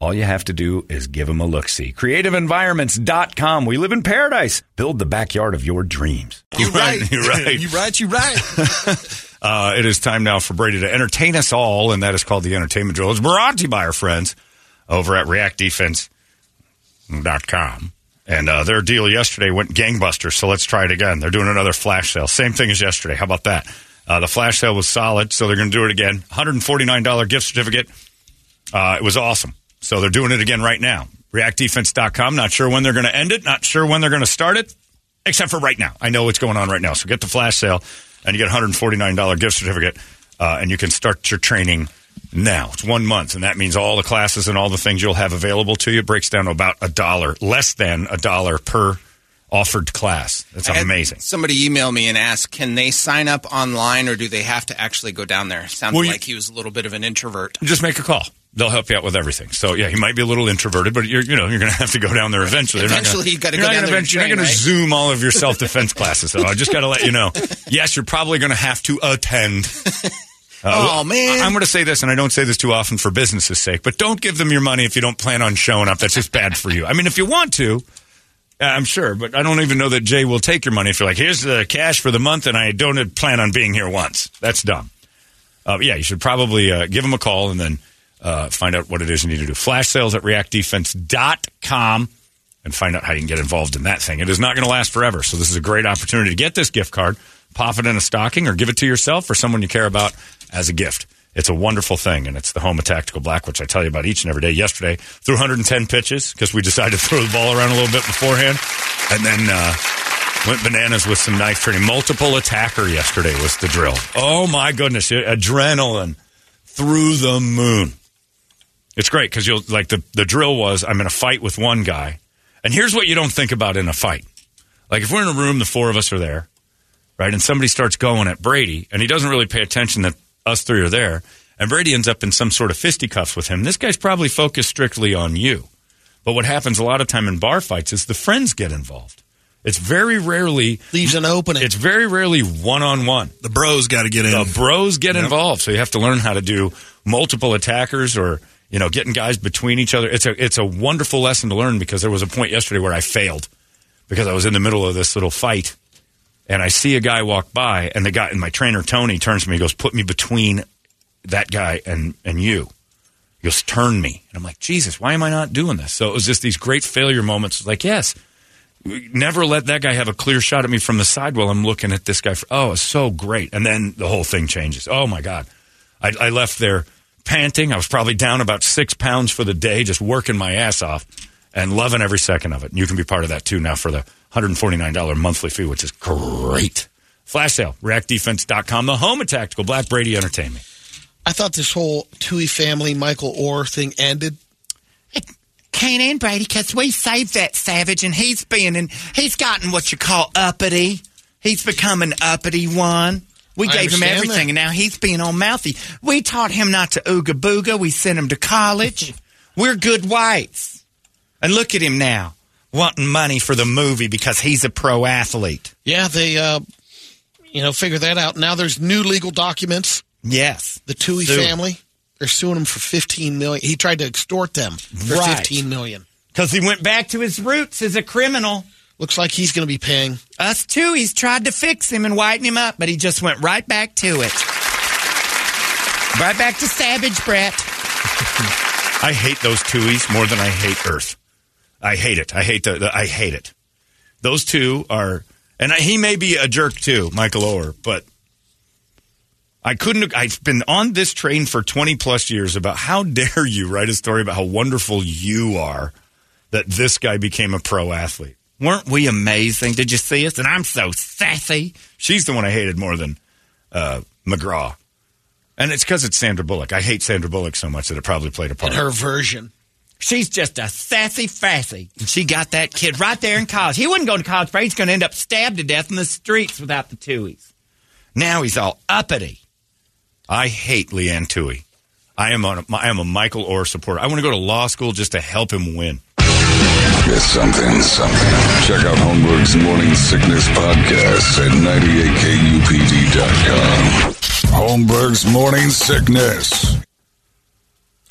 All you have to do is give them a look see. CreativeEnvironments.com. We live in paradise. Build the backyard of your dreams. You're right. You're right. You're right. You're right. Uh, it is time now for Brady to entertain us all, and that is called the Entertainment Drill. It's brought to you by our friends over at ReactDefense.com. And uh, their deal yesterday went gangbusters, so let's try it again. They're doing another flash sale. Same thing as yesterday. How about that? Uh, the flash sale was solid, so they're going to do it again. $149 gift certificate. Uh, it was awesome. So they're doing it again right now. ReactDefense.com. Not sure when they're going to end it. Not sure when they're going to start it, except for right now. I know what's going on right now. So get the flash sale, and you get a $149 gift certificate, uh, and you can start your training now. It's one month, and that means all the classes and all the things you'll have available to you breaks down to about a dollar, less than a dollar per offered class. That's amazing. Somebody emailed me and asked, can they sign up online or do they have to actually go down there? Sounds Well, like he was a little bit of an introvert. Just make a call. They'll help you out with everything. So yeah, he might be a little introverted, but you're you know you're going to have to go down there eventually. They're Eventually, gonna- you gotta you're go down there event- You're not train, going to zoom all of your self defense classes. So I just got to let you know. Yes, you're probably going to have to attend. oh, man. I'm going to say this, and I don't say this too often for business's sake, but don't give them your money if you don't plan on showing up. That's just bad for you. I mean, if you want to, uh, I'm sure, but I don't even know that Jay will take your money if you're like, here's the cash for the month, and I don't plan on being here once. That's dumb. Uh, yeah, you should probably uh, give them a call and then uh, find out what it is you need to do. Flash sales at reactdefense.com and find out how you can get involved in that thing. It is not going to last forever, so this is a great opportunity to get this gift card, pop it in a stocking, or give it to yourself or someone you care about as a gift. It's a wonderful thing, and it's the home of Tactical Black, which I tell you about each and every day. Yesterday, threw 110 pitches because we decided to throw the ball around a little bit beforehand, and then uh, went bananas with some knife training. Multiple attacker yesterday was the drill. Oh my goodness, adrenaline through the moon. It's great because you'll like the the drill was I'm in a fight with one guy, and here's what you don't think about in a fight. Like if we're in a room, the four of us are there, right, and somebody starts going at Brady, and he doesn't really pay attention that us three are there, and Brady ends up in some sort of fisticuffs with him. This guy's probably focused strictly on you. But what happens a lot of time in bar fights is the friends get involved. It's very rarely Leaves an opening. it's very rarely one on one. The bros got to get in. The bros get involved, so you have to learn how to do multiple attackers or you know getting guys between each other. It's a it's a wonderful lesson to learn because there was a point yesterday where I failed because I was in the middle of this little fight, and I see a guy walk by, and the guy and my trainer Tony turns to me, and goes, "Put me between that guy and and you." He goes, "Turn me," and I'm like, "Jesus, why am I not doing this?" So it was just these great failure moments. Like, yes, never let that guy have a clear shot at me from the side while I'm looking at this guy. For, oh, it's so great. And then the whole thing changes. Oh, my God. I, I left there panting. I was probably down about six pounds for the day, just working my ass off and loving every second of it. And you can be part of that too now for the $149 monthly fee, which is great. Flash sale, reactdefense.com, the home of tactical Black Brady Entertainment. I thought this whole Tuohy family, Michael Oher thing ended. Kane and Brady, because we saved that savage, and he's been and he's gotten what you call uppity. He's become an uppity one. We I gave him everything, that. and now he's being all mouthy. We taught him not to ooga booga. We sent him to college. We're good whites. And look at him now, wanting money for the movie because he's a pro athlete. Yeah, they, uh, you know, figure that out. Now there's new legal documents. Yes. The Tuohy Sue. family, they're suing him for 15 million. He tried to extort them for Right. 15 million. Because he went back to his roots as a criminal. Looks like he's going to be paying. Us too. He's tried to fix him and whiten him up, but he just went right back to it. Right back to Savage, Brett. I hate those Tuohys more than I hate Earth. I hate it. I hate the, the I hate it. Those two are, and I, he may be a jerk too, Michael Oher, but I couldn't. I've been on this train for twenty plus years about how dare you write a story about how wonderful you are that this guy became a pro athlete. Weren't we amazing? Did you see us? And I'm so sassy. She's the one I hated more than uh, McGraw. And it's because it's Sandra Bullock. I hate Sandra Bullock so much that it probably played a part. And her version. She's just a sassy fassy. And she got that kid right there in college. He wouldn't go to college, but he's going to end up stabbed to death in the streets without the Tuohys. Now he's all uppity. I hate Leanne Tuohy. I am on a, I am a Michael Oher supporter. I want to go to law school just to help him win. It's something, something. Check out Holmberg's Morning Sickness Podcast at 98kupd.com. Holmberg's Morning Sickness.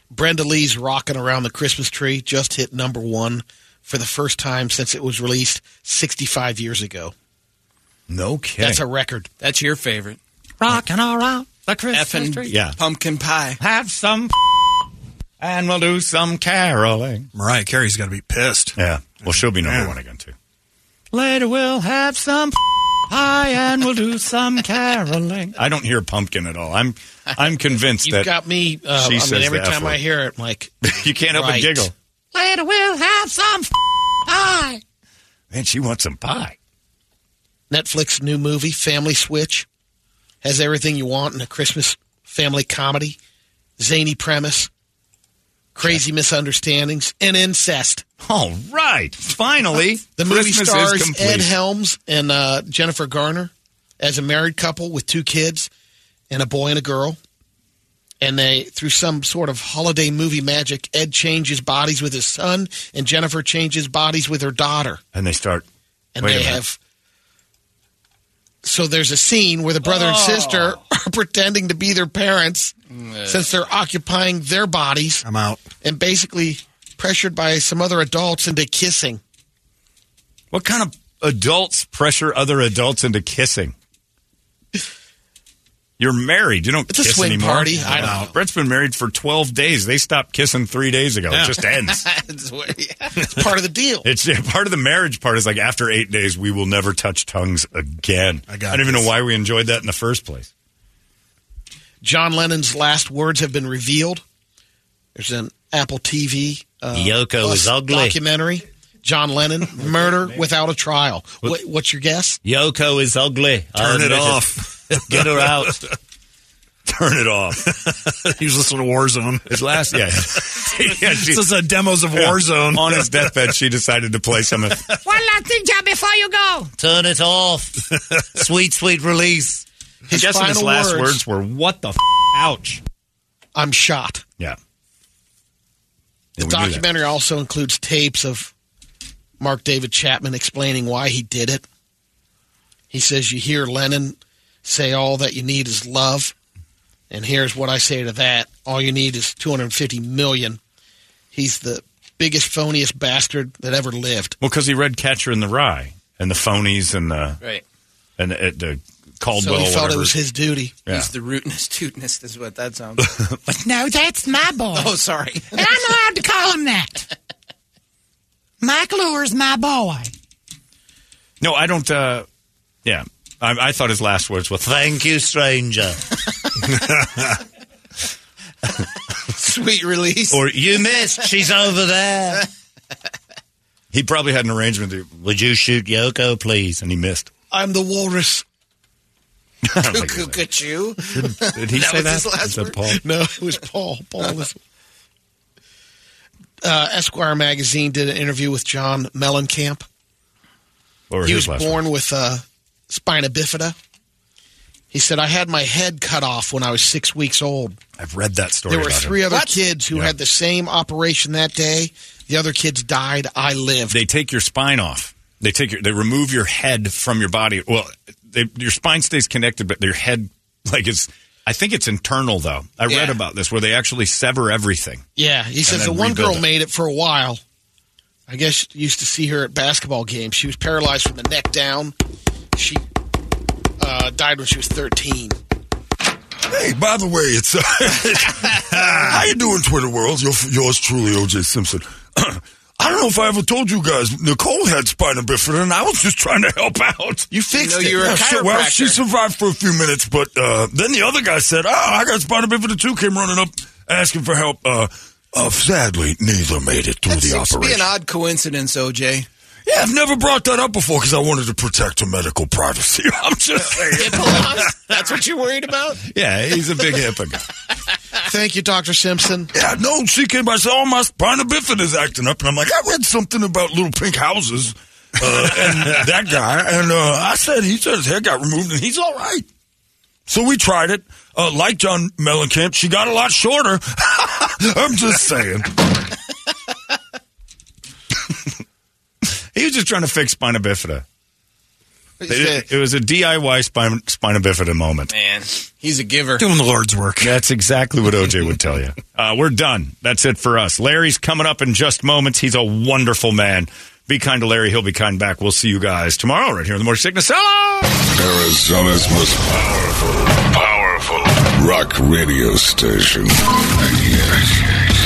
Brenda Lee's Rocking Around the Christmas Tree just hit number one for the first time since it was released 65 years ago. No kidding. That's a record. That's your favorite. Rocking around the Christmas Effing tree. yeah. pumpkin pie. Have some And we'll do some caroling. Mariah Carey's got to be pissed. Yeah. Well, she'll be number Yeah. one again too. Later we'll have some pie and we'll do some caroling. I don't hear pumpkin at all. I'm I'm convinced You've that got me. Uh, she I says mean, every the F time I hear it, I'm like, you can't help Right. but giggle. Later we'll have some pie. Man, she wants some pie. Netflix new movie, Family Switch, has everything you want in a Christmas family comedy, zany premise, crazy misunderstandings, and incest. All right. Finally, The movie Christmas stars. Ed Helms and uh, Jennifer Garner as a married couple with two kids and a boy and a girl. And they, through some sort of holiday movie magic, Ed changes bodies with his son, and Jennifer changes bodies with her daughter. and they start. And they have. So there's a scene where the brother and oh. sister are pretending to be their parents since they're occupying their bodies I'm out. and basically pressured by some other adults into kissing. What kind of adults pressure other adults into kissing? You're married. You don't It's a kiss swing anymore. party. I don't know. Brett's been married for 12 days. They stopped kissing three days ago. It just ends. It's. It's part of the deal. It's yeah, part of the marriage part is like after eight days, we will never touch tongues again. I got I don't even know why we enjoyed that in the first place. John Lennon's last words have been revealed. There's an Apple TV uh, Yoko is ugly. documentary. John Lennon, Murder Without a Trial. What, what's your guess? Yoko is ugly. Turn it off. Get her out. Turn it off. he was listening to Warzone. His last, yeah, yeah. She, This is a demos of Warzone. on his deathbed, she decided to play some of. One last thing, John, before you go. Turn it off. sweet, sweet release. His I guess final his last words, words were "What the f- ouch." I'm shot. Yeah. The Yeah, we knew documentary also includes tapes of Mark David Chapman explaining why he did it. He says, You hear Lennon say, All that you need is love. And here's what I say to that all you need is 250 million. He's the biggest, phoniest bastard that ever lived. Well, because he read Catcher in the Rye and the phonies and the Right. and the, the So Caldwell. he thought it was his duty. Yeah. He's the rootness, tootness is what that sounds. But no, that's my boy. oh, sorry. And I'm allowed to call him that. Mike Oher's my boy. No, I don't. uh Yeah, I, I thought his last words were Thank you, stranger. Sweet release. or You missed. She's over there. he probably had an arrangement. To, Would you shoot Yoko, please? and he missed. I'm the walrus. Think Cuckoo. that. Did he That say was that? his last that word? Paul? No, it was Paul. Paul was. Uh, Esquire magazine did an interview with John Mellencamp. Or he his was born word? with uh, spina bifida. He said, I had my head cut off when I was six weeks old. I've read that story. There were about him. three other What? kids who Yeah. had the same operation that day. The other kids died. I lived. They take your spine off. They take your. They remove your head from your body. Well, they, your spine stays connected, but your head, like it's. I think it's internal though. I read about this where they actually sever everything. yeah, he says the one girl it. made it for a while. I guess you used to see her at basketball games. She was paralyzed from the neck down. She uh, died when she was 13. Hey, by the way, it's uh, how you doing, Twitter world? Yours truly, OJ Simpson. I don't know if I ever told you guys. Nicole had spina bifida, and I was just trying to help out. You fixed You know, it. you were a Yeah, sure. Well, she survived for a few minutes, but uh, then the other guy said, "Oh, I got spina bifida too." Came running up asking for help. Uh, uh, sadly, neither made it through That the seems to be an odd coincidence, OJ. Yeah, I've never brought that up before because I wanted to protect her medical privacy. I'm just saying. That's what you're worried about? Yeah, he's a big HIPAA guy. Thank you, Dr. Simpson. Yeah, no, she came by and said, oh, my spina bifida is acting up. And I'm like, I read something about little pink houses uh, and that guy. And uh, I said, he said his hair got removed and he's all right. So we tried it. Uh, like John Mellencamp, she got a lot shorter. I'm just saying. He was just trying to fix spina bifida. They did- It was a DIY spina, spina bifida moment. Man, he's a giver. Doing the Lord's work. That's exactly what OJ would tell you. Uh, we're done. That's it for us. Larry's coming up in just moments. He's a wonderful man. Be kind to Larry. He'll be kind back. We'll see you guys tomorrow right here on the Morning Sickness. Hello! Arizona's most powerful, powerful rock radio station. 98